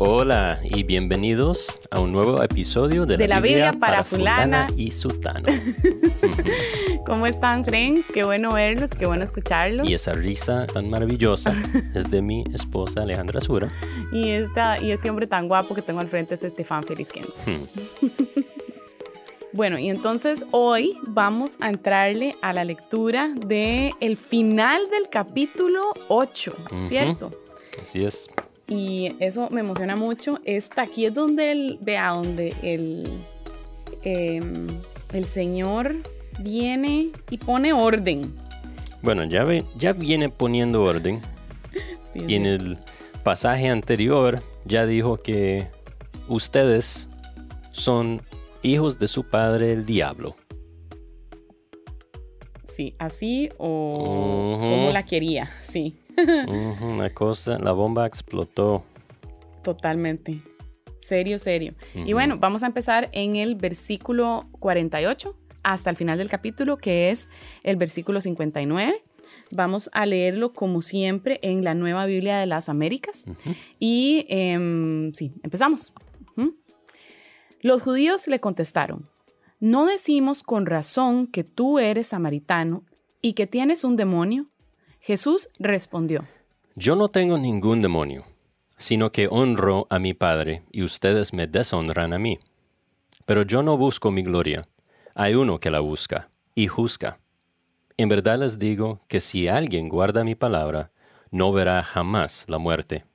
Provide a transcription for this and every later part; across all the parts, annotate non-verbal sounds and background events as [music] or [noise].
Hola y bienvenidos a un nuevo episodio de, De la Biblia para fulana. y sutano. [laughs] ¿Cómo están, friends? Qué bueno verlos, qué bueno escucharlos. y esa risa tan maravillosa [laughs] es de mi esposa Alejandra Sura. Y, esta, y este hombre tan guapo que tengo al frente es Estefan Felizquén. Hmm. [laughs] Bueno, y entonces hoy vamos a entrarle a la lectura de el final del capítulo 8, ¿cierto? Así es. Y eso me emociona mucho. Esta aquí es donde el, vea, donde el, em, el Señor viene y pone orden. Bueno, ya, ve- ya viene poniendo orden [laughs] Sí, y en el pasaje anterior ya dijo que ustedes son hijos de su padre el diablo. Sí, así o como la quería, sí, Una cosa, la bomba explotó. totalmente. Serio, serio. Y bueno, vamos a empezar en el versículo 48 hasta el final del capítulo, que es el versículo 59. Vamos a leerlo como siempre en la Nueva Biblia de las Américas. Y em, sí, empezamos. Los judíos le contestaron, ¿no decimos con razón que tú eres samaritano y que tienes un demonio? Jesús respondió, Yo no tengo ningún demonio, sino que honro a mi Padre y ustedes me deshonran a mí. Pero yo no busco mi gloria, hay uno que la busca y juzga. En verdad les digo que si alguien guarda mi palabra, no verá jamás la muerte.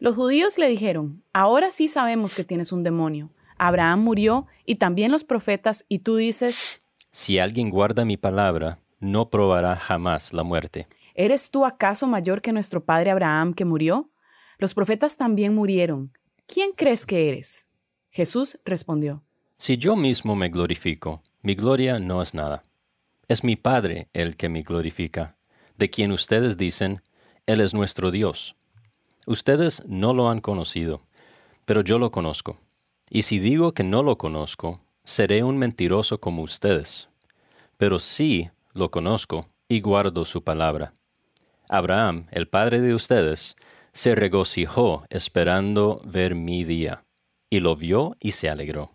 Los judíos le dijeron, ahora sí sabemos que tienes un demonio. Abraham murió y también los profetas y tú dices, Si alguien guarda mi palabra, no probará jamás la muerte. ¿Eres tú acaso mayor que nuestro padre Abraham que murió? Los profetas también murieron. ¿Quién crees que eres? Jesús respondió, Si yo mismo me glorifico, mi gloria no es nada. Es mi Padre el que me glorifica, de quien ustedes dicen, Él es nuestro Dios. Ustedes no lo han conocido, pero yo lo conozco. Y si digo que no lo conozco, seré un mentiroso como ustedes. Pero sí lo conozco y guardo su palabra. Abraham, el padre de ustedes, se regocijó esperando ver mi día, y lo vio y se alegró.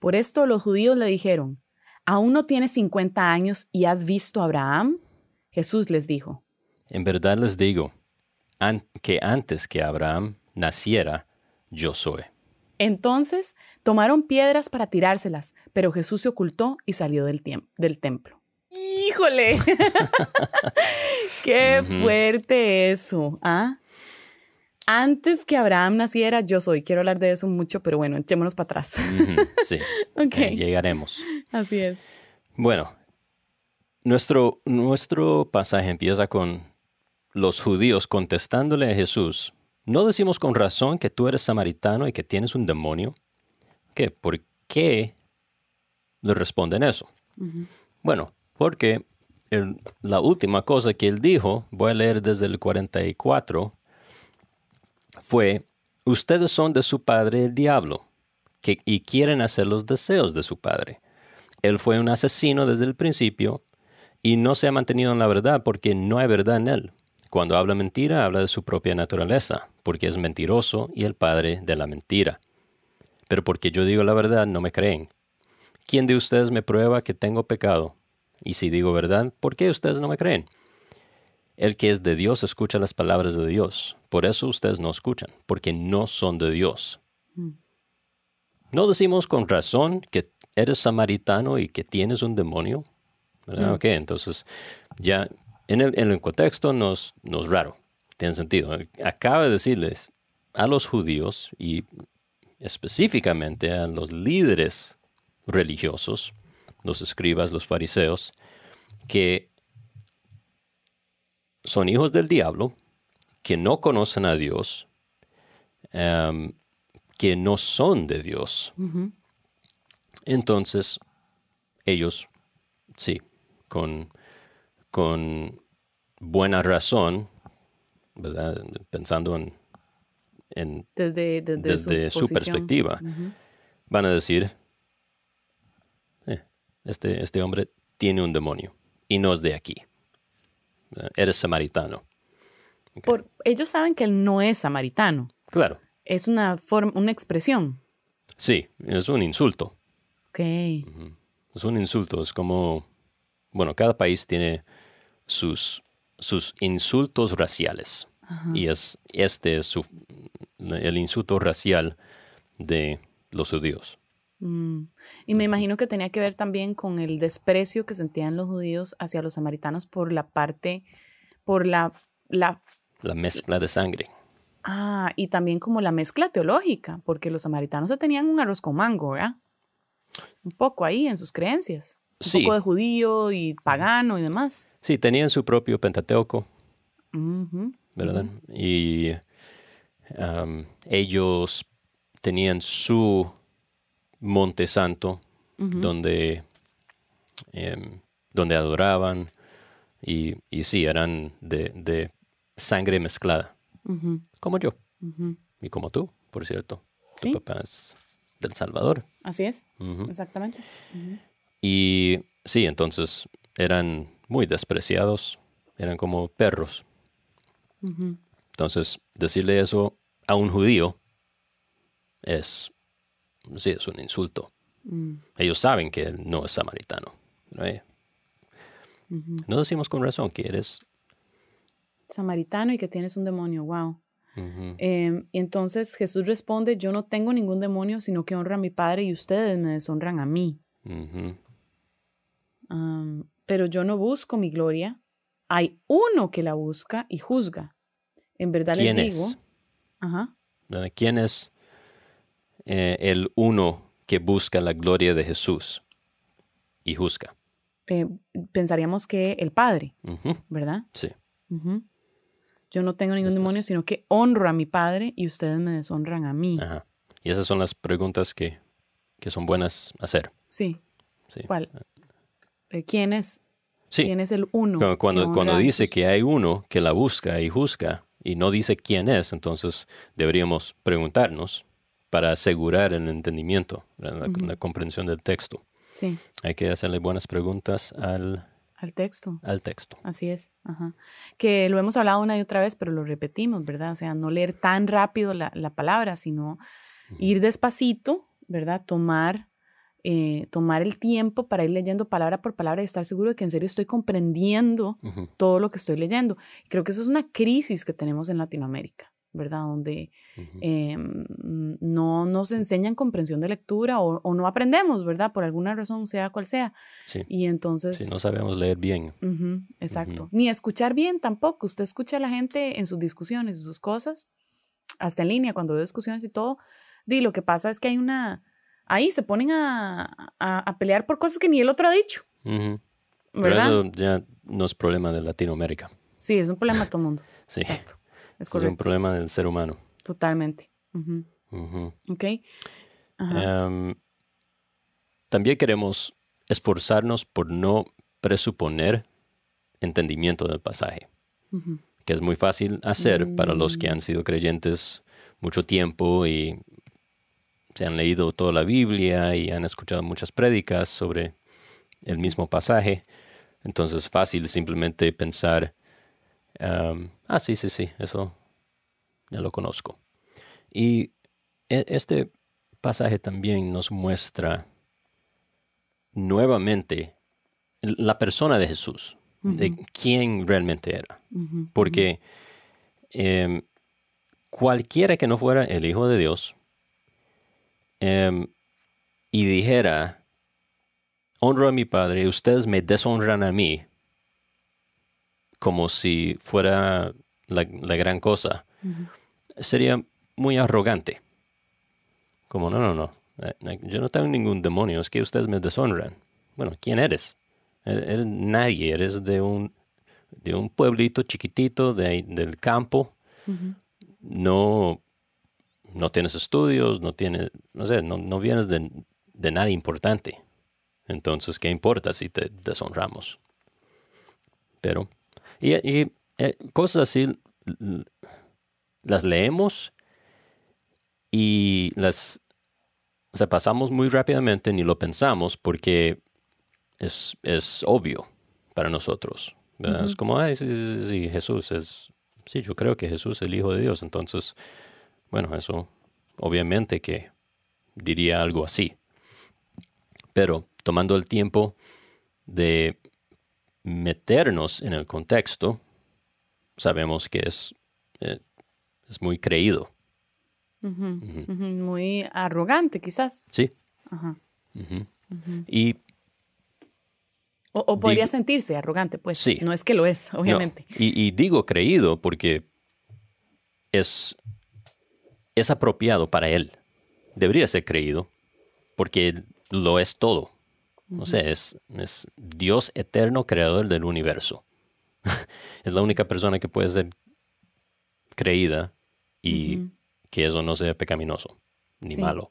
Por esto los judíos le dijeron, ¿aún no tienes 50 años y has visto a Abraham? Jesús les dijo, En verdad les digo, an- que antes que Abraham naciera, yo soy. Entonces tomaron piedras para tirárselas, pero Jesús se ocultó y salió del templo. ¡Híjole! ¡Qué fuerte eso! ¿ah? Antes que Abraham naciera, yo soy. Quiero hablar de eso mucho, pero bueno, echémonos para atrás. Sí, [laughs] ok, eh, llegaremos. así es. Bueno, nuestro, nuestro pasaje empieza con los judíos contestándole a Jesús. ¿No decimos con razón que tú eres samaritano y que tienes un demonio? ¿Qué? ¿Por qué le responden eso? Bueno, porque la última cosa que él dijo, voy a leer desde el 44, fue, ustedes son de su padre el diablo que, y quieren hacer los deseos de su padre. Él fue un asesino desde el principio y no se ha mantenido en la verdad porque no hay verdad en él. Cuando habla mentira, habla de su propia naturaleza, porque es mentiroso y el padre de la mentira. Pero porque yo digo la verdad, no me creen. ¿Quién de ustedes me prueba que tengo pecado? Y si digo verdad, ¿por qué ustedes no me creen? El que es de Dios escucha las palabras de Dios. Por eso ustedes no escuchan, porque no son de Dios. ¿No decimos con razón que eres samaritano y que tienes un demonio? ¿Verdad? Ok, entonces ya en el, en el contexto nos, nos raro, tiene sentido. Acaba de decirles a los judíos y específicamente a los líderes religiosos, los escribas, los fariseos, que son hijos del diablo, que no conocen a Dios, em, que no son de Dios. Entonces, ellos, sí, con, con buena razón, ¿verdad? Pensando en, en- Desde, desde, desde su, perspectiva, van a decir, "Eh, este, este hombre tiene un demonio y no es de aquí. ¿verdad? Eres samaritano. Por, ellos saben que él no es samaritano. Claro. Es una forma, una expresión. Sí, es un insulto. Ok. Es un insulto, es como, bueno, cada país tiene sus, sus insultos raciales. Y es, este es su- el insulto racial de los judíos. Mm. Y me imagino que tenía que ver también con el desprecio que sentían los judíos hacia los samaritanos por la parte, por la, la, La mezcla de sangre. ah, y también como la mezcla teológica, porque los samaritanos se tenían un arroz con mango, ¿verdad? Un poco ahí en sus creencias. Un Sí. poco de judío y pagano y demás. Sí, tenían su propio Pentateuco, Ujú. ¿verdad? Y ellos tenían su monte santo donde, em, donde adoraban y, y sí, eran de, de sangre mezclada, como yo y como tú, por cierto. Tu Sí. papá es del Salvador. Así es, exactamente. Y sí, entonces eran muy despreciados, eran como perros. Entonces, decirle eso a un judío es, sí, es un insulto. Mm. Ellos saben que él no es samaritano. ¿no? No decimos con razón que eres... Samaritano y que tienes un demonio, wow. Em, y entonces Jesús responde, yo no tengo ningún demonio, sino que honro a mi Padre y ustedes me deshonran a mí. pero yo no busco mi gloria. Hay uno que la busca y juzga. En verdad ¿Quién les digo. es? Ajá. ¿Quién es eh, el uno que busca la gloria de Jesús y juzga? eh, pensaríamos que el Padre, ¿verdad? Sí. Yo no tengo ningún Estas- demonio, sino que honro a mi Padre y ustedes me deshonran a mí. Ajá. Y esas son las preguntas que, que son buenas hacer. Sí. Sí. ¿Cuál? Eh, ¿Quién es? Sí. ¿Quién es el uno? Cuando, cuando, cuando dice que hay uno que la busca y juzga y no dice quién es, entonces deberíamos preguntarnos para asegurar el entendimiento, la, la- la comprensión del texto. Sí, Hay que hacerle buenas preguntas al, al texto. al texto. Así es. Ajá. Que lo hemos hablado una y otra vez, pero lo repetimos, ¿verdad? O sea, no leer tan rápido la, la palabra, sino ir despacito, ¿verdad? Tomar, eh, tomar el tiempo para ir leyendo palabra por palabra y estar seguro de que en serio estoy comprendiendo Ujú. todo lo que estoy leyendo. Creo que eso es una crisis que tenemos en Latinoamérica, ¿verdad? Donde eh, mm, no nos enseñan comprensión de lectura o, o no aprendemos, ¿verdad? Por alguna razón, sea cual sea. Sí. Y entonces... Si no sabemos leer bien. Ujú, exacto. Ni escuchar bien tampoco. Usted escucha a la gente en sus discusiones y sus cosas, hasta en línea, cuando veo discusiones y todo. Di, lo que pasa es que hay una. Ahí se ponen a, a- a pelear por cosas que ni el otro ha dicho. Pero ¿verdad? eso ya no es problema de Latinoamérica. Sí, es un problema de todo el mundo. [laughs] Sí. Exacto. Es Es un problema del ser humano. Totalmente. Ok. Ajá. Em, también queremos esforzarnos por no presuponer entendimiento del pasaje, que es muy fácil hacer para los que han sido creyentes mucho tiempo y se han leído toda la Biblia y han escuchado muchas prédicas sobre el mismo pasaje. Entonces es fácil simplemente pensar, em, ah, sí, sí, sí, eso ya lo conozco. Y e- este pasaje también nos muestra nuevamente la persona de Jesús, de quién realmente era. Porque em, cualquiera que no fuera el Hijo de Dios em, y dijera, honro a mi Padre ustedes me deshonran a mí, como si fuera la, la gran cosa, sería muy arrogante. Como, no, no, no, eh, eh, yo no tengo ningún demonio, es que ustedes me deshonran. Bueno, ¿quién eres? Er- Eres nadie, eres de un, de un pueblito chiquitito de del campo. No, no tienes estudios, no tienes, no sé, no, no vienes de, de nada importante. Entonces, ¿qué importa si te deshonramos? Pero, y, y, eh, cosas así las leemos y las o sea, pasamos muy rápidamente, ni lo pensamos porque es, es obvio para nosotros. Es como, ay, sí, sí, sí, Jesús es, sí, yo creo que Jesús es el Hijo de Dios. Entonces, bueno, eso obviamente que diría algo así. Pero tomando el tiempo de meternos en el contexto, sabemos que es, eh, es muy creído. Muy arrogante, quizás. Sí. Y o, podría sentirse arrogante, pues. Sí. No es que lo es, obviamente. Y, digo creído porque es, es apropiado para él. Debería ser creído porque lo es todo. O sea, es, es, Dios eterno, creador del universo. [laughs] es la única persona que puede ser creída y que eso no sea pecaminoso ni malo.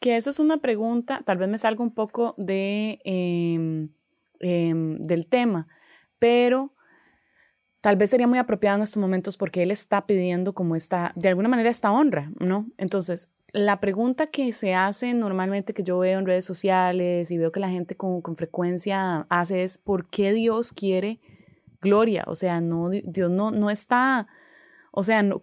Que eso es una pregunta, tal vez me salga un poco de, em, em, del tema, pero tal vez sería muy apropiado en estos momentos porque él está pidiendo como esta, de alguna manera, esta honra, ¿no? Entonces, la pregunta que se hace normalmente que yo veo en redes sociales y veo que la gente con, con frecuencia hace es, ¿por qué Dios quiere gloria? O sea, no, Dios no, no está, o sea, no,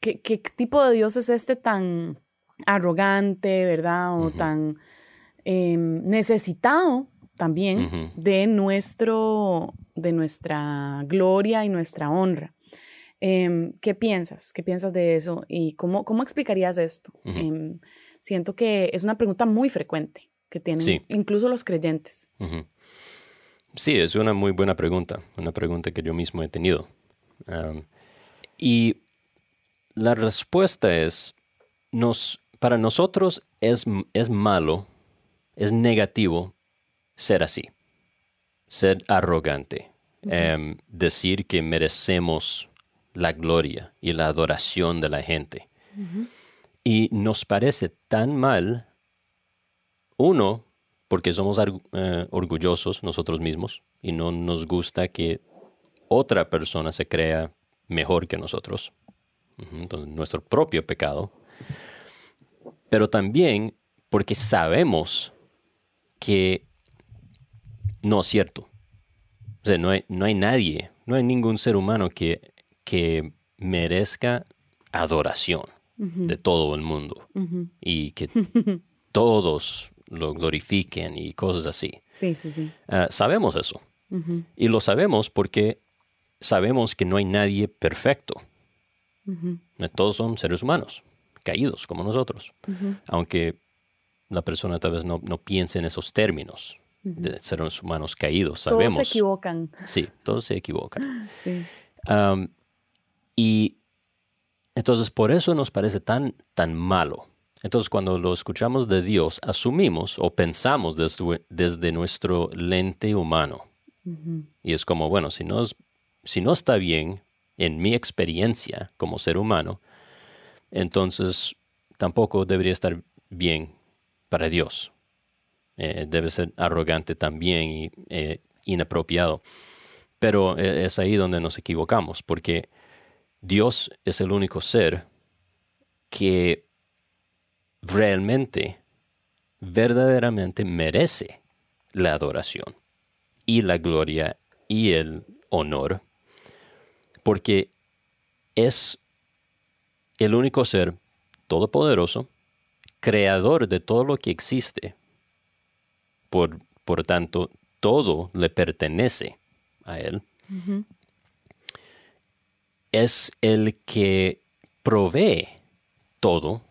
¿qué, ¿qué, tipo de Dios es este tan arrogante, verdad? O tan em, necesitado también de, nuestro, de nuestra gloria y nuestra honra. Em, ¿Qué piensas? ¿Qué piensas de eso? ¿Y cómo, cómo explicarías esto? Em, siento que es una pregunta muy frecuente que tienen incluso los creyentes. Sí, es una muy buena pregunta, una pregunta que yo mismo he tenido. y la respuesta es, nos, para nosotros es, es malo, es negativo ser así, ser arrogante, em, decir que merecemos la gloria y la adoración de la gente. Y nos parece tan mal, uno, porque somos eh, orgullosos nosotros mismos y no nos gusta que otra persona se crea mejor que nosotros. Nuestro propio pecado. Pero también porque sabemos que no es cierto. O sea, no hay, no hay nadie, no hay ningún ser humano que que merezca adoración de todo el mundo y que [laughs] todos lo glorifiquen y cosas así. Sí, sí, sí. Ah, sabemos eso. Y lo sabemos porque sabemos que no hay nadie perfecto. Todos son seres humanos, caídos como nosotros. Aunque la persona tal vez no, no piense en esos términos de seres humanos caídos, sabemos. Todos se equivocan. Sí, todos se equivocan. [laughs] Sí. Y entonces por eso nos parece tan, tan malo. Entonces cuando lo escuchamos de Dios, asumimos o pensamos desde, desde nuestro lente humano. Y es como, bueno, si no, si no está bien en mi experiencia como ser humano, entonces tampoco debería estar bien para Dios. Eh, debe ser arrogante también y eh, inapropiado. Pero eh, es ahí donde nos equivocamos, porque Dios es el único ser que realmente, verdaderamente merece la adoración y la gloria y el honor, porque es el único ser todopoderoso, creador de todo lo que existe. Por, por tanto, todo le pertenece a Él es el que provee todo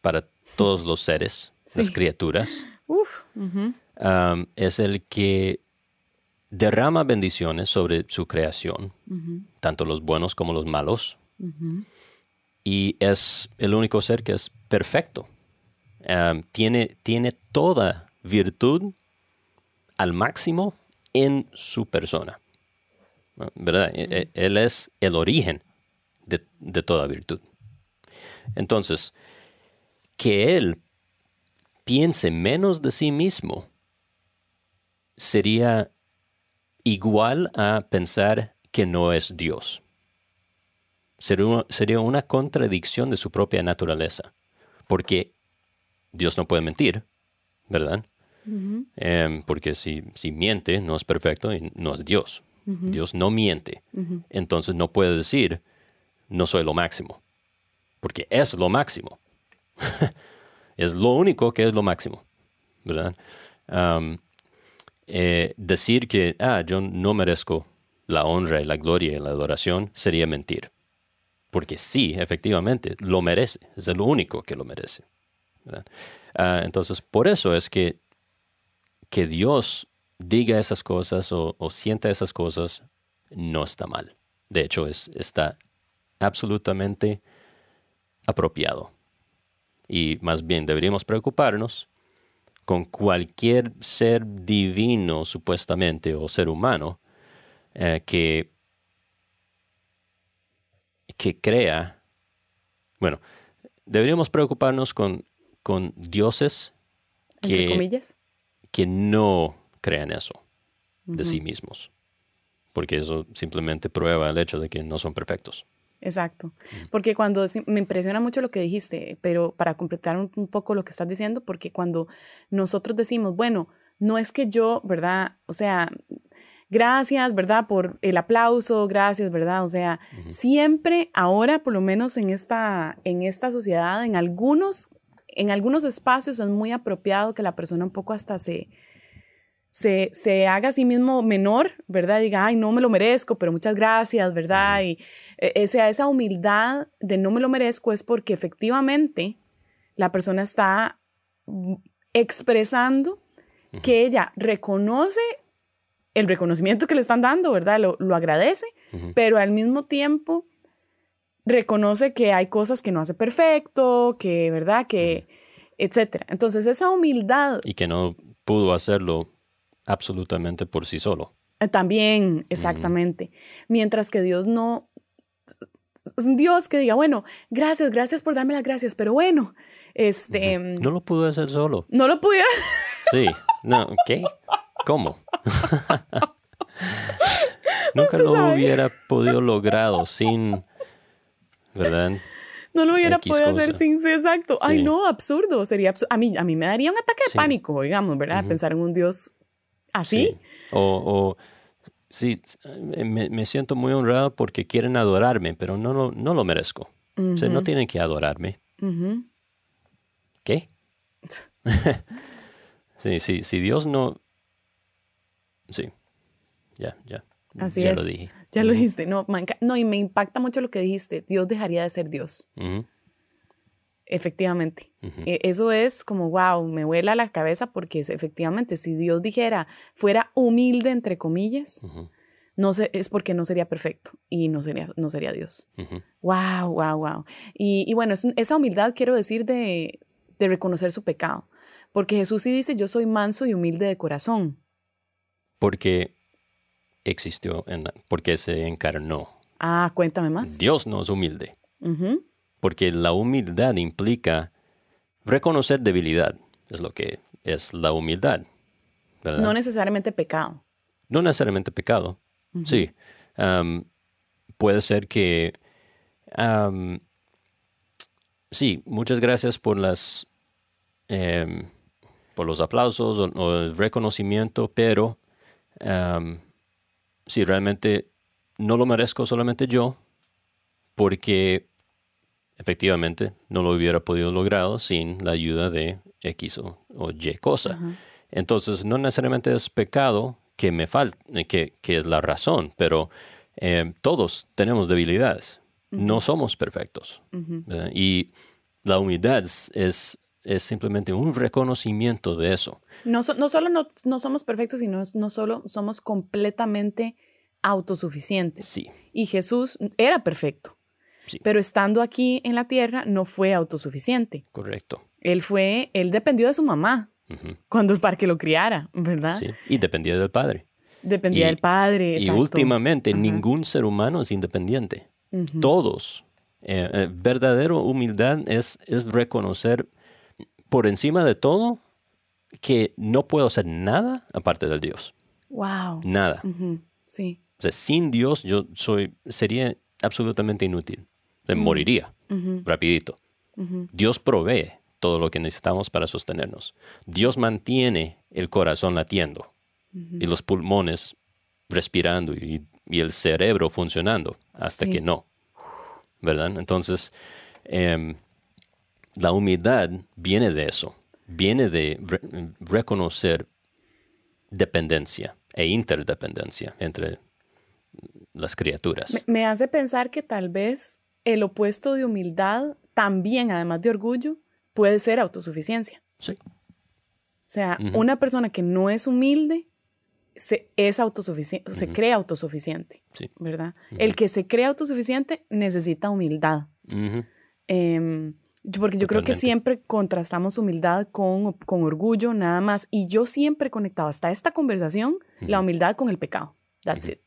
para todos los seres, las criaturas. es el que derrama bendiciones sobre su creación, tanto los buenos como los malos. Y es el único ser que es perfecto. tiene, tiene toda virtud al máximo en su persona. ¿Verdad? E, e, él es el origen de, toda virtud. Entonces, que Él piense menos de sí mismo sería igual a pensar que no es Dios. Sería una, contradicción de su propia naturaleza, porque Dios no puede mentir, ¿verdad? Em, porque si, si miente, no es perfecto y no es Dios. Dios no miente. Entonces no puede decir, no soy lo máximo. porque es lo máximo. [laughs] es lo único que es lo máximo, ¿verdad? Eh, decir que, ah, yo no merezco la honra y la gloria y la adoración sería mentir. Porque sí, efectivamente, lo merece. Es el único que lo merece. Ah, entonces, por eso es que, que Dios diga esas cosas o, o sienta esas cosas no está mal. De hecho, es, está absolutamente apropiado. Y más bien deberíamos preocuparnos con cualquier ser divino, supuestamente, o ser humano, eh, que, que crea, bueno, deberíamos preocuparnos con, con dioses Entre que, comillas. que no crean eso de sí mismos, porque eso simplemente prueba el hecho de que no son perfectos. Exacto. Porque cuando me impresiona mucho lo que dijiste, pero para completar un, un poco lo que estás diciendo, porque cuando nosotros decimos, bueno, no es que yo, ¿verdad? O sea, gracias, ¿verdad? Por el aplauso, gracias, ¿verdad? O sea, siempre ahora, por lo menos en esta, en esta sociedad, en algunos, en algunos espacios es muy apropiado que la persona un poco hasta se, se, se haga a sí mismo menor, ¿verdad? Diga, ay, no me lo merezco, pero muchas gracias, ¿verdad? Y eh, esa, esa humildad de no me lo merezco es porque efectivamente la persona está expresando que ella reconoce el reconocimiento que le están dando, ¿verdad? Lo, lo agradece, pero al mismo tiempo reconoce que hay cosas que no hace perfecto, que, ¿verdad? Que, etcétera. Entonces, esa humildad Y que no pudo hacerlo absolutamente por sí solo. Eh, También, exactamente. Mientras que Dios no, Dios que diga, bueno, gracias, gracias por darme las gracias, pero bueno, este, mm, No lo pudo hacer solo. no lo pudiera, Sí. No, ¿qué? ¿Cómo? [laughs] Nunca lo sabe. hubiera podido logrado sin, ¿verdad? no lo hubiera X podido hacer sin, sí, exacto. Ay, no, absurdo, sería absurdo. A mí, a mí me daría un ataque de pánico, digamos, ¿verdad? Pensar en un Dios así. Sí. O, o sí, me, me siento muy honrado porque quieren adorarme, pero no lo, no lo merezco. O sea, no tienen que adorarme. ¿Qué? [laughs] sí, sí, si Dios no... Sí, ya, ya. Así ya es. lo dije. Ya lo dijiste, no, me enca- no, y me impacta mucho lo que dijiste, Dios dejaría de ser Dios. Efectivamente. E- Eso es como, wow, me vuela la cabeza porque es- efectivamente, si Dios dijera, fuera humilde, entre comillas, no sé, es porque no sería perfecto y no sería, no sería Dios. Wow, wow, wow. Y, y bueno, es- esa humildad quiero decir de, de reconocer su pecado. Porque Jesús sí dice, yo soy manso y humilde de corazón. Porque existió, en la- porque se encarnó. Ah, cuéntame más. Dios no es humilde, porque la humildad implica reconocer debilidad, es lo que es la humildad, ¿verdad? No necesariamente pecado. No necesariamente pecado, sí. Puede ser que, sí, muchas gracias por las, em, por los aplausos o, o el reconocimiento, pero am, sí, realmente no lo merezco solamente yo, porque efectivamente no lo hubiera podido lograr sin la ayuda de X o, o Y cosa. Entonces, no necesariamente es pecado que me falta, que, que es la razón, pero eh, todos tenemos debilidades. No somos perfectos. Y la humildad es, es, es simplemente un reconocimiento de eso. No, so- no solo no, no somos perfectos, sino no solo somos completamente autosuficientes. Sí, Y Jesús era perfecto, Sí. pero estando aquí en la tierra no fue autosuficiente. correcto. Él fue, él dependió de su mamá cuando para que lo criara, ¿verdad? sí. Y dependía del Padre. Dependía Y- del padre. Y últimamente, ningún ser humano es independiente. Todos. Eh, eh, verdadero humildad es, es reconocer por encima de todo que no puedo hacer nada aparte del Dios. Wow. Nada. Sí. O sea, sin Dios yo soy, sería absolutamente inútil. Moriría rapidito. Dios provee todo lo que necesitamos para sostenernos. Dios mantiene el corazón latiendo y los pulmones respirando y, y el cerebro funcionando hasta Sí. que no. ¿Verdad? Entonces, Em, la humildad viene de eso, viene de re- reconocer dependencia e interdependencia entre las criaturas. Me, me hace pensar que tal vez el opuesto de humildad también, además de orgullo, puede ser autosuficiencia. Sí, O sea, una persona que no es humilde se, es autosuficiente, se cree autosuficiente, sí. ¿verdad? El que se cree autosuficiente necesita humildad. Em, yo- porque yo creo que siempre contrastamos humildad con, con orgullo, nada más. Y yo siempre he conectado hasta esta conversación la humildad con el pecado. That's it.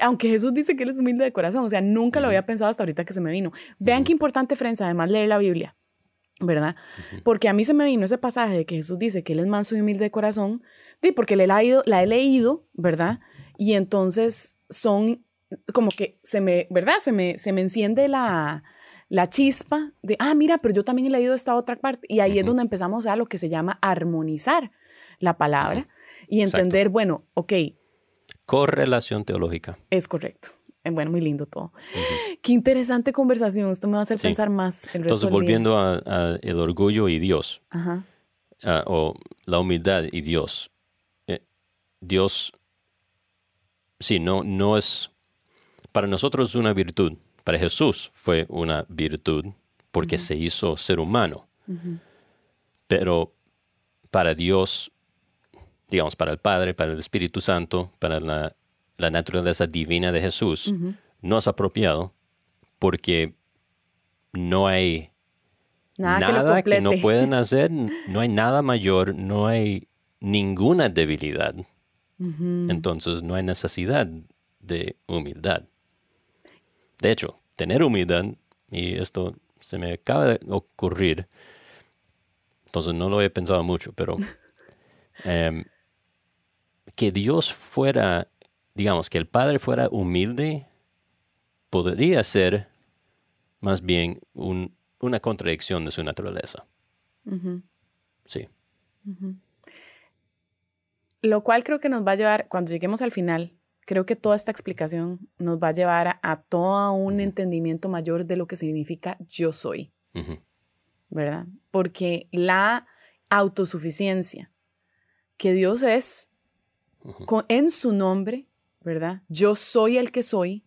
Aunque Jesús dice que él es humilde de corazón, o sea, nunca lo había pensado hasta ahorita que se me vino. Vean qué importante, Frenza, además leer la Biblia, ¿verdad? Porque a mí se me vino ese pasaje de que Jesús dice que él es manso y humilde de corazón, di, porque le la, la he leído, ¿verdad? Y entonces son como que se me, ¿verdad? Se me, se me enciende la, la chispa de, ah, mira, pero yo también he leído esta otra parte. Y ahí es donde empezamos a lo que se llama armonizar la palabra y Exacto. entender, bueno, ok, Correlación teológica. es correcto. Eh, Bueno, muy lindo todo. Qué interesante conversación. Esto me va a hacer Sí. pensar más el resto Entonces, del día. volviendo a, a el orgullo y Dios, Ajá. o la humildad y Dios. eh, Dios, sí, no, no es, para nosotros es una virtud. Para Jesús fue una virtud porque se hizo ser humano. Pero para Dios, digamos, para el Padre, para el Espíritu Santo, para la, la naturaleza divina de Jesús, no es apropiado porque no hay Nada, que lo nada que, no [laughs] pueden hacer, no hay nada mayor, no hay ninguna debilidad. Entonces no hay necesidad de humildad. De hecho, tener humildad, y esto se me acaba de ocurrir, entonces no lo he pensado mucho, pero [laughs] em, que Dios fuera, digamos, que el Padre fuera humilde, podría ser más bien un- una contradicción de su naturaleza. Sí. Lo cual creo que nos va a llevar, cuando lleguemos al final, creo que toda esta explicación nos va a llevar a, a todo un entendimiento mayor de lo que significa yo soy. ¿verdad? Porque la autosuficiencia que Dios es con- en su nombre, ¿verdad? Yo soy el que soy.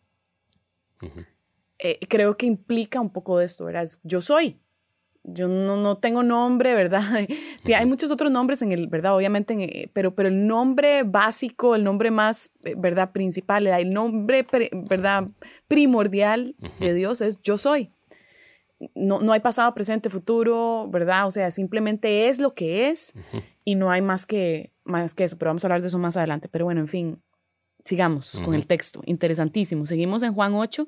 eh, creo que implica un poco de esto, ¿verdad? Es yo soy. Yo no, no tengo nombre, ¿verdad? [laughs] Hay muchos otros nombres en el, ¿verdad? Obviamente, en, eh, pero, pero el nombre básico, el nombre más, eh, ¿verdad? Principal, el nombre, pre- ¿verdad? Primordial de Dios es yo soy. No, no hay pasado, presente, futuro, ¿verdad? O sea, simplemente es lo que es y no hay más que, más que eso, pero vamos a hablar de eso más adelante. Pero bueno, en fin, sigamos con el texto. Interesantísimo. Seguimos en Juan 8,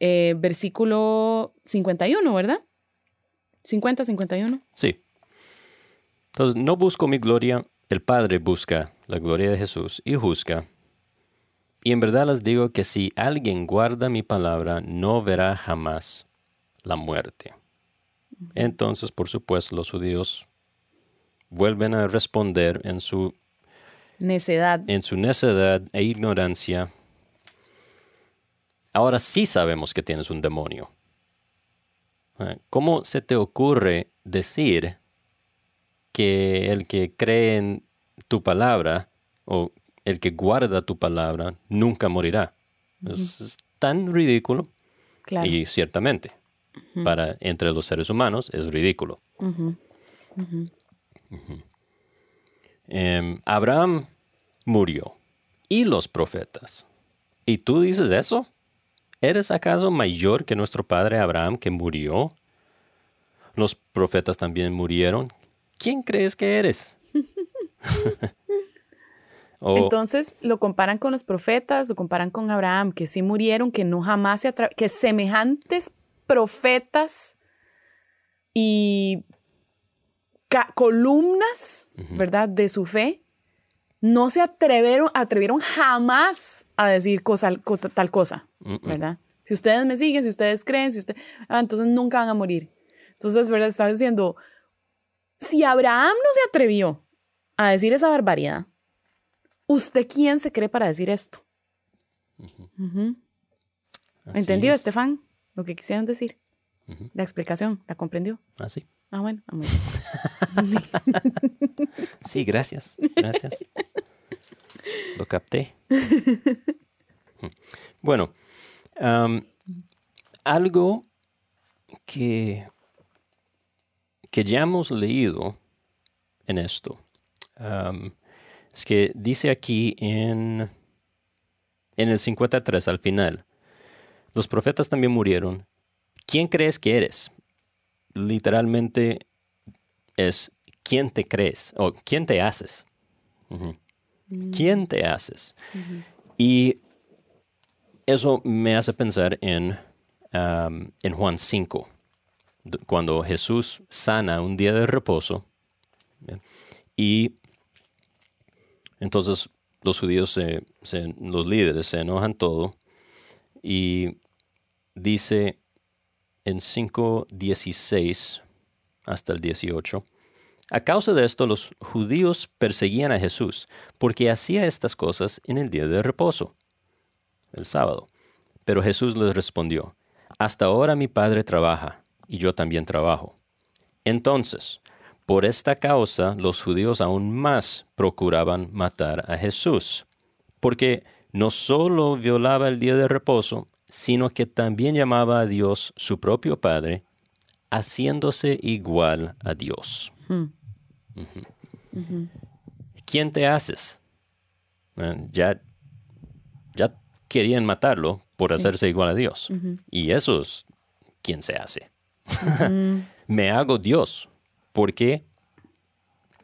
eh, versículo 51, ¿verdad? 50, 51. Sí. Entonces, no busco mi gloria, el Padre busca la gloria de Jesús y juzga. Y en verdad les digo que si alguien guarda mi palabra, no verá jamás la muerte. Entonces, por supuesto, los judíos vuelven a responder en su, Necedad. en su necedad e ignorancia. Ahora sí sabemos que tienes un demonio. Ah, ¿Cómo se te ocurre decir que el que cree en tu palabra o el que guarda tu palabra nunca morirá? es, es tan ridículo Claro. y ciertamente para entre los seres humanos es ridículo. Em, Abraham murió y los profetas. ¿Y tú dices eso? ¿Eres acaso mayor que nuestro padre Abraham que murió? Los profetas también murieron. ¿Quién crees que eres? [laughs] Entonces lo comparan con los profetas, lo comparan con Abraham, que sí murieron, que no jamás se que semejantes profetas y columnas, ¿verdad? De su fe, no se atrevieron, atrevieron jamás a decir cosa, cosa- tal cosa, ¿verdad? Si ustedes me siguen, si ustedes creen, si ustedes, entonces nunca van a morir. Entonces, ¿verdad? Está diciendo, si Abraham no se atrevió a decir esa barbaridad, ¿usted quién se cree para decir esto? así ¿Entendió, es. Estefan? Lo que quisieron decir. La explicación, ¿la comprendió? Ah, sí. Ah, bueno, ah. [laughs] Sí, gracias. Gracias. Lo capté. [laughs] Bueno, algo que, que ya hemos leído en esto es que dice aquí en, en el 53 al final, los profetas también murieron. ¿Quién crees que eres? Literalmente es ¿quién te crees? o ¿quién te haces? Ujú. ¿Quién te haces? Y eso me hace pensar en, en Juan 5, d- cuando Jesús sana un día de reposo. ¿bien? Y entonces los judíos, se- se- los líderes, se enojan todo. Y dice en 5.16 hasta el 18. A causa de esto, los judíos perseguían a Jesús, porque hacía estas cosas en el día de reposo, el sábado. Pero Jesús les respondió, Hasta ahora mi Padre trabaja, y yo también trabajo. Entonces, por esta causa, los judíos aún más procuraban matar a Jesús, porque no solo violaba el día de reposo, sino que también llamaba a Dios su propio Padre, haciéndose igual a Dios. Ujú. ¿Quién te haces? Eh, Ya, ya querían matarlo por Sí. hacerse igual a Dios. Y eso es quien se hace. [laughs] Me hago Dios porque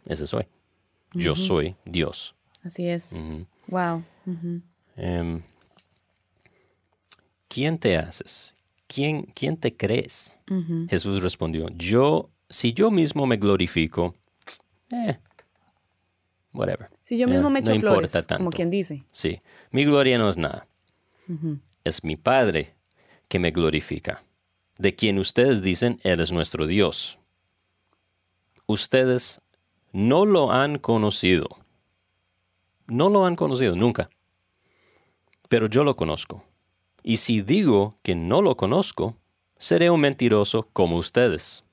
ese soy. Yo soy Dios. Así es. Wow. ¿Quién te haces? ¿Quién, quién te crees? Jesús respondió, yo, si yo mismo me glorifico, eh, whatever. Si yo Eh, mismo me echo no importa flores, como tanto. quien dice. Sí, mi gloria no es nada. Es mi Padre que me glorifica, de quien ustedes dicen Él es nuestro Dios. Ustedes no lo han conocido. No lo han conocido nunca. Pero yo lo conozco. Y si digo que no lo conozco, seré un mentiroso como ustedes.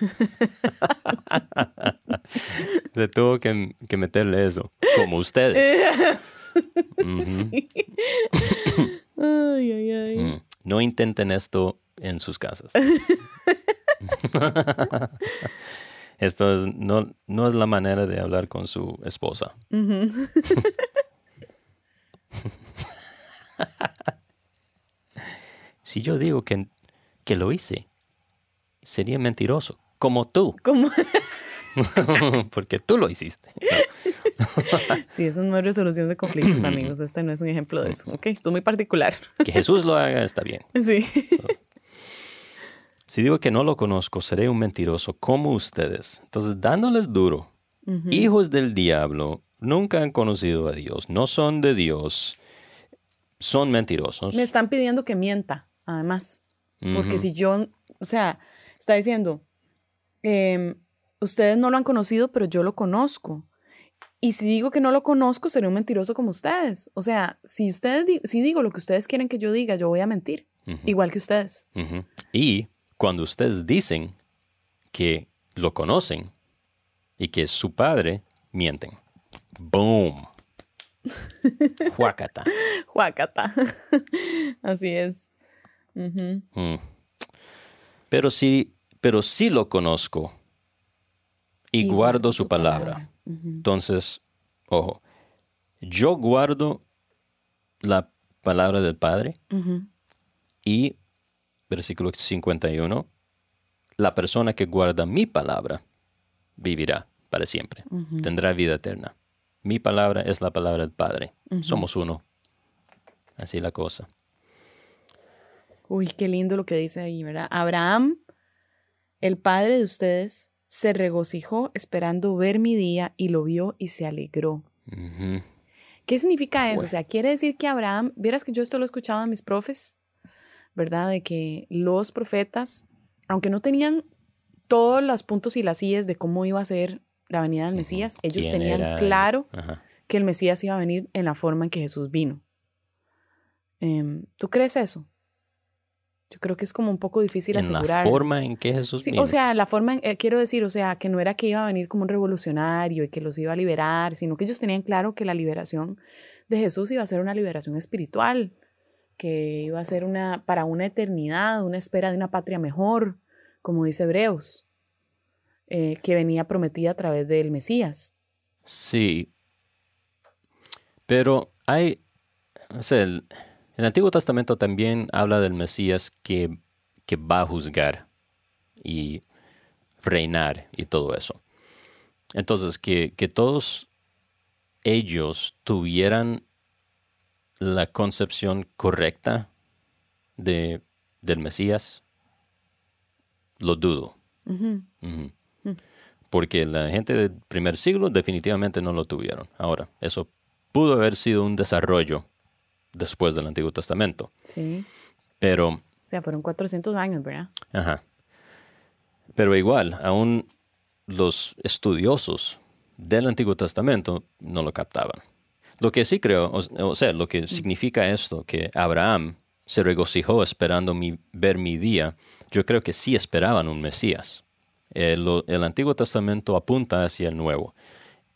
[laughs] Se tuvo que, que meterle eso, como ustedes. [laughs] Ujú. Ay, ay, ay. Mm. No intenten esto en sus casas. [laughs] esto es- no, no es la manera de hablar con su esposa. Si yo digo que, que lo hice, sería mentiroso, como tú, [laughs] [laughs] porque tú lo hiciste. [laughs] Sí, eso no es resolución de conflictos, amigos. Este no es un ejemplo de eso. Ok, esto es muy particular. Que Jesús lo haga está bien. Sí. Si digo que no lo conozco, seré un mentiroso como ustedes. Entonces, dándoles duro, hijos del diablo, nunca han conocido a Dios, no son de Dios, son mentirosos. Me están pidiendo que mienta, además. Porque si yo, o sea, está diciendo, em, ustedes no lo han conocido, pero yo lo conozco. Y si digo que no lo conozco, seré un mentiroso como ustedes. O sea, si ustedes, di- si digo lo que ustedes quieren que yo diga, yo voy a mentir. Igual que ustedes. Y cuando ustedes dicen que lo conocen y que es su padre, mienten. Boom. [laughs] Juacata. Juacata. [laughs] Así es. Mm. Pero sí, pero sí lo conozco y, Y guardo su palabra. Entonces, ojo, yo guardo la palabra del Padre y, versículo 51, la persona que guarda mi palabra vivirá para siempre, tendrá vida eterna. Mi palabra es la palabra del Padre. Somos uno. Así la cosa. Uy, qué lindo lo que dice ahí, ¿verdad? Abraham, el padre de ustedes, se regocijó esperando ver mi día y lo vio y se alegró. ¿Qué significa eso? Bueno. O sea, quiere decir que Abraham, vieras que yo esto lo he escuchado a mis profes, ¿verdad? De que los profetas, aunque no tenían todos los puntos y las íes de cómo iba a ser la venida del Mesías, ellos ¿Quién tenían era? claro Ajá. que el Mesías iba a venir en la forma en que Jesús vino. Em, ¿Tú crees eso? Yo creo que es como un poco difícil en la asegurar. forma en que Jesús Sí, vino. o sea, la forma, en- eh, quiero decir, o sea, que no era que iba a venir como un revolucionario y que los iba a liberar, sino que ellos tenían claro que la liberación de Jesús iba a ser una liberación espiritual, que iba a ser una para una eternidad, una espera de una patria mejor, como dice Hebreos, eh, que venía prometida a través del Mesías. Sí. Pero hay, o sea, el, el Antiguo Testamento también habla del Mesías que, que va a juzgar y reinar y todo eso. Entonces, que, que todos ellos tuvieran la concepción correcta de, del Mesías, lo dudo. Porque la gente del primer siglo definitivamente no lo tuvieron. Ahora, eso pudo haber sido un desarrollo después del Antiguo Testamento. Sí, Pero, o sea, fueron 400 años, ¿verdad? ajá. Pero igual, aún los estudiosos del Antiguo Testamento no lo captaban. Lo que sí creo, o, sea, lo que significa esto, que Abraham se regocijó esperando mi- ver mi día, yo creo que sí esperaban un Mesías. El, lo- el Antiguo Testamento apunta hacia el Nuevo.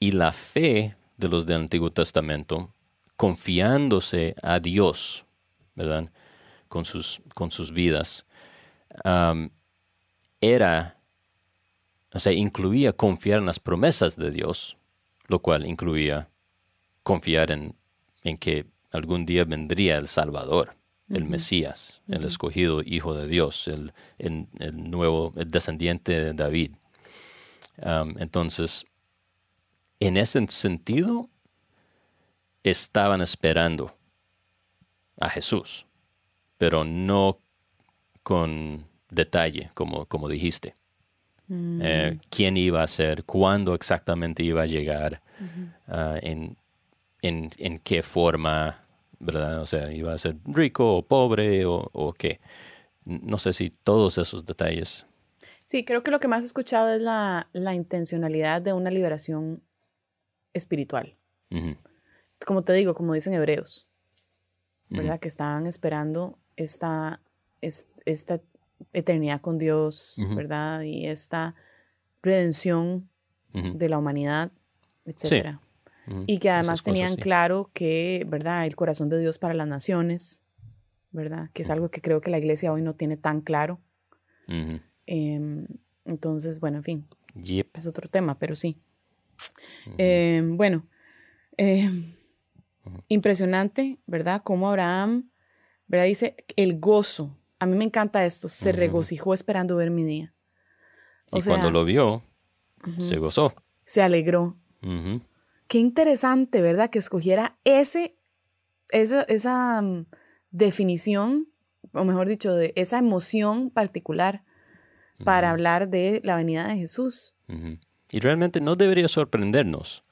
Y la fe de los del Antiguo Testamento, confiándose a Dios, ¿verdad? Con sus, con sus vidas, era, o sea, incluía confiar en las promesas de Dios, lo cual incluía confiar en, en que algún día vendría el Salvador, el Mesías, el escogido Hijo de Dios, el, el- el nuevo, el descendiente de David. Entonces, en ese sentido, estaban esperando a Jesús, pero no con detalle, como, como dijiste. Eh, quién iba a ser, cuándo exactamente iba a llegar, ah, en, en, en qué forma, ¿verdad? O sea, iba a ser rico o pobre o, o qué. No sé si todos esos detalles. Sí, creo que lo que más he escuchado es la, la intencionalidad de una liberación espiritual. Como te digo, como dicen hebreos, ¿verdad? Que estaban esperando esta, es- esta eternidad con Dios, ¿verdad? Y esta redención de la humanidad, etcétera. Ujú, Y que además cosas, tenían sí. claro que, ¿verdad? El corazón de Dios para las naciones, ¿verdad? Que es algo que creo que la iglesia hoy no tiene tan claro. Em, entonces, bueno, en fin, Yep. es otro tema, pero sí. Em, bueno, impresionante, ¿verdad? Como Abraham, ¿verdad? Dice el gozo. A mí me encanta esto, se regocijó esperando ver mi día. O Y sea, cuando lo vio, se gozó. se alegró. Qué interesante, ¿verdad? Que escogiera ese, esa, esa mm, definición, o mejor dicho, de esa emoción particular para hablar de la venida de Jesús. Y realmente no debería sorprendernos,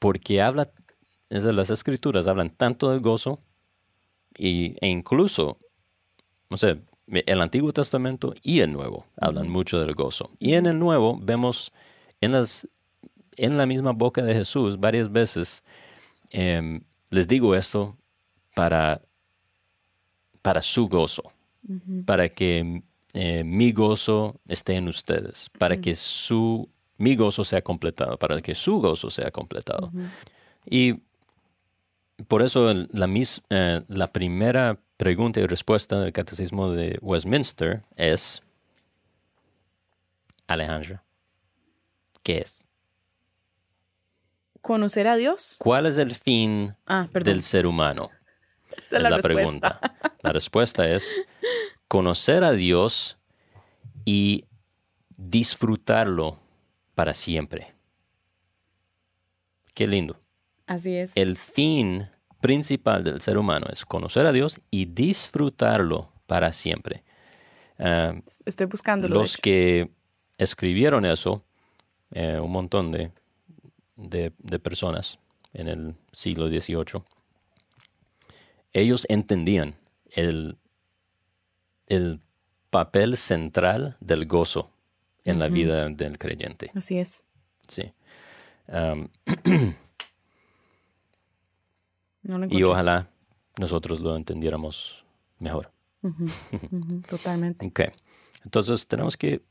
porque habla, es de las escrituras hablan tanto del gozo, y, e incluso, no sé, el Antiguo Testamento y el Nuevo hablan mucho del gozo. Y en el Nuevo vemos en, las, en la misma boca de Jesús varias veces, em, les digo esto para, para su gozo para que eh, mi gozo esté en ustedes, para que su, mi gozo sea completado, para que su gozo sea completado. Y por eso la, mis- eh, la primera pregunta y respuesta del Catecismo de Westminster es, Alejandra, ¿qué es? ¿Conocer a Dios? ¿Cuál es el fin Ah, del ser humano? Esa es la, respuesta. pregunta. La respuesta es conocer a Dios y disfrutarlo para siempre. Qué lindo. Así es. El fin principal del ser humano es conocer a Dios y disfrutarlo para siempre. Ah, Estoy buscándolo. de los que escribieron eso, eh, un montón de, de- de personas en el siglo XVIII, ellos entendían el, el papel central del gozo en la vida del creyente. Así es. Sí. Am, [clears throat] No lo y ojalá nosotros lo entendiéramos mejor. Ujú, [laughs] Totalmente. Ok. Entonces tenemos que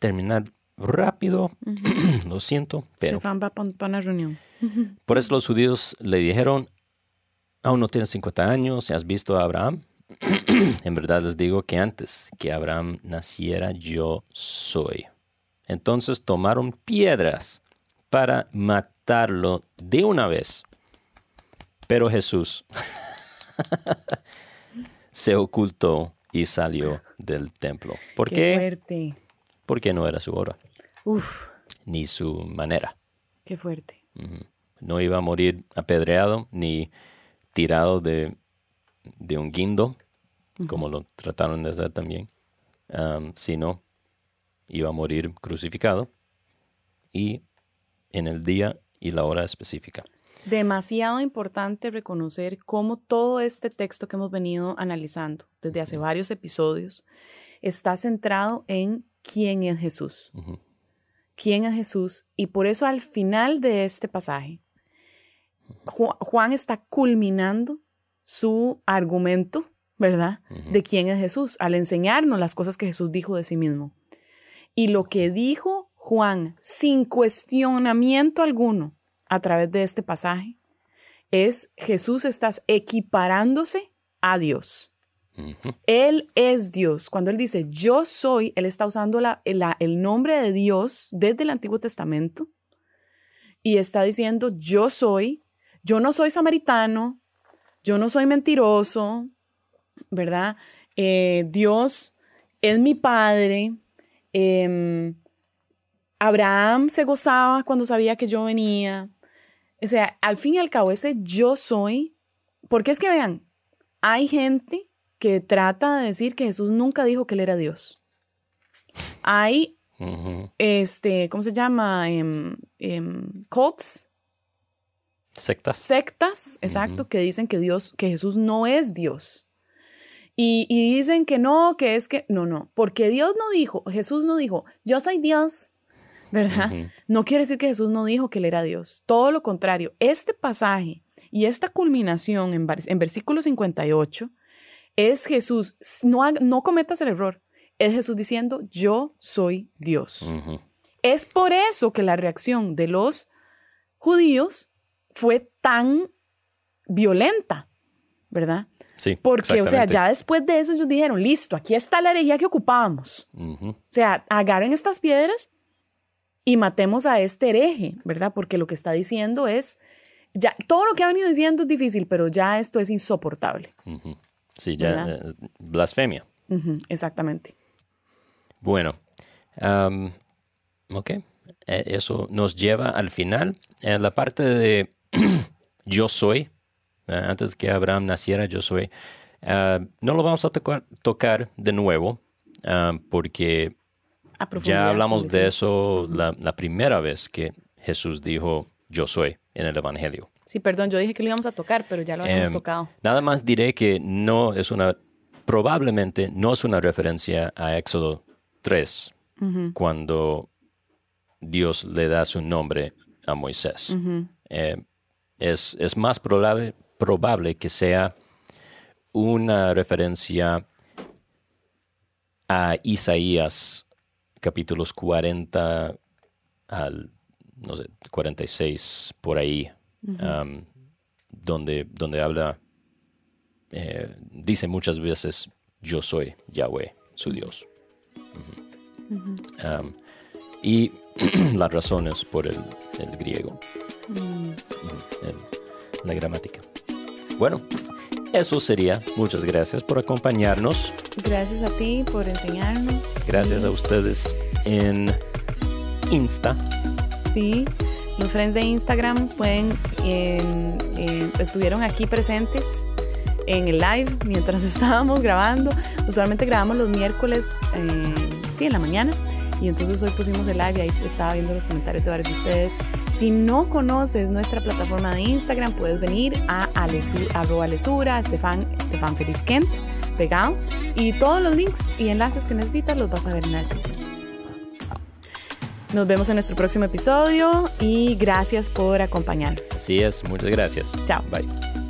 terminar rápido. [clears throat] Lo siento, pero va para una reunión. [laughs] por eso los judíos le dijeron, aún no tienes 50 años, ¿has visto a Abraham? [clears throat] en verdad les digo que antes que Abraham naciera, yo soy. Entonces tomaron piedras para matarlo de una vez. Pero Jesús se ocultó y salió del templo. ¿Por Qué qué? fuerte. Porque no era su hora, Uf, ni su manera. qué fuerte. No iba a morir apedreado ni tirado de, de un guindo, como lo trataron de hacer también, am, sino iba a morir crucificado y en el día y la hora específica. Demasiado importante reconocer cómo todo este texto que hemos venido analizando desde hace varios episodios está centrado en quién es Jesús. ¿Quién es Jesús? Y por eso al final de este pasaje, Ju- Juan está culminando su argumento, ¿verdad? De quién es Jesús, al enseñarnos las cosas que Jesús dijo de sí mismo. Y lo que dijo Juan sin cuestionamiento alguno a través de este pasaje es Jesús estás equiparándose a Dios. Él es Dios. Cuando Él dice yo soy, Él está usando la- la- el nombre de Dios desde el Antiguo Testamento y está diciendo yo soy, yo no soy samaritano, yo no soy mentiroso, ¿verdad? Eh, Dios es mi padre. Em, Abraham se gozaba cuando sabía que yo venía. O sea, al fin y al cabo, ese yo soy, porque es que vean, hay gente que trata de decir que Jesús nunca dijo que él era Dios. Hay, este, ¿cómo se llama? Em, cults, Sectas. sectas, exacto, que dicen que Dios, que Jesús no es Dios. Y, y dicen que no, que es que, no, no, porque Dios no dijo, Jesús no dijo, yo soy Dios, ¿verdad? No quiere decir que Jesús no dijo que él era Dios, todo lo contrario, este pasaje y esta culminación en, versículo 58 es Jesús, no, cometas el error, es Jesús diciendo, yo soy Dios. Es por eso que la reacción de los judíos fue tan violenta, ¿verdad? Sí. Porque, o sea, ya después de eso ellos dijeron, listo, aquí está la herejía que ocupábamos. Ujú. O sea, agarren estas piedras y matemos a este hereje, ¿verdad? Porque lo que está diciendo es, ya, todo lo que ha venido diciendo es difícil, pero ya esto es insoportable. Sí, ya. Eh, blasfemia. Exactamente. Bueno, am, ok. Eh, Eso nos lleva al final, en la parte de [clears throat] yo soy, eh, antes que Abraham naciera, yo soy. ah, no lo vamos a tocar, tocar de nuevo, porque A profundidad, ya hablamos de eso la, la primera vez que Jesús dijo yo soy en el Evangelio. Sí, perdón, yo dije que lo íbamos a tocar, pero ya lo habíamos Em, tocado. Nada más diré que no es una, probablemente no es una referencia a Éxodo 3, cuando Dios le da su nombre a Moisés. Eh, es, es más probable, probable que sea una referencia a Isaías capítulos 40 al, no sé, 46 por ahí, um, donde, donde habla, eh, dice muchas veces, yo soy Yahweh, su Dios. Um, y [clears throat] las razones por el, el griego, Ujú, el- la gramática. Bueno, eso sería. Muchas gracias por acompañarnos. Gracias a ti por enseñarnos. Gracias a ustedes en Insta. Sí, los friends de Instagram pueden, en- en- estuvieron aquí presentes en el live mientras [laughs] estábamos grabando. Usualmente grabamos los miércoles, eh, sí, en la mañana. Y entonces hoy pusimos el live y ahí estaba viendo los comentarios de varios de ustedes. Si no conoces nuestra plataforma de Instagram, puedes venir a alesu- arroba lesura, Estefan, Estefan Feliz Kent, pegado. Y todos los links y enlaces que necesitas los vas a ver en la descripción. Nos vemos en nuestro próximo episodio y gracias por acompañarnos. Así es, muchas gracias. Chao. Bye.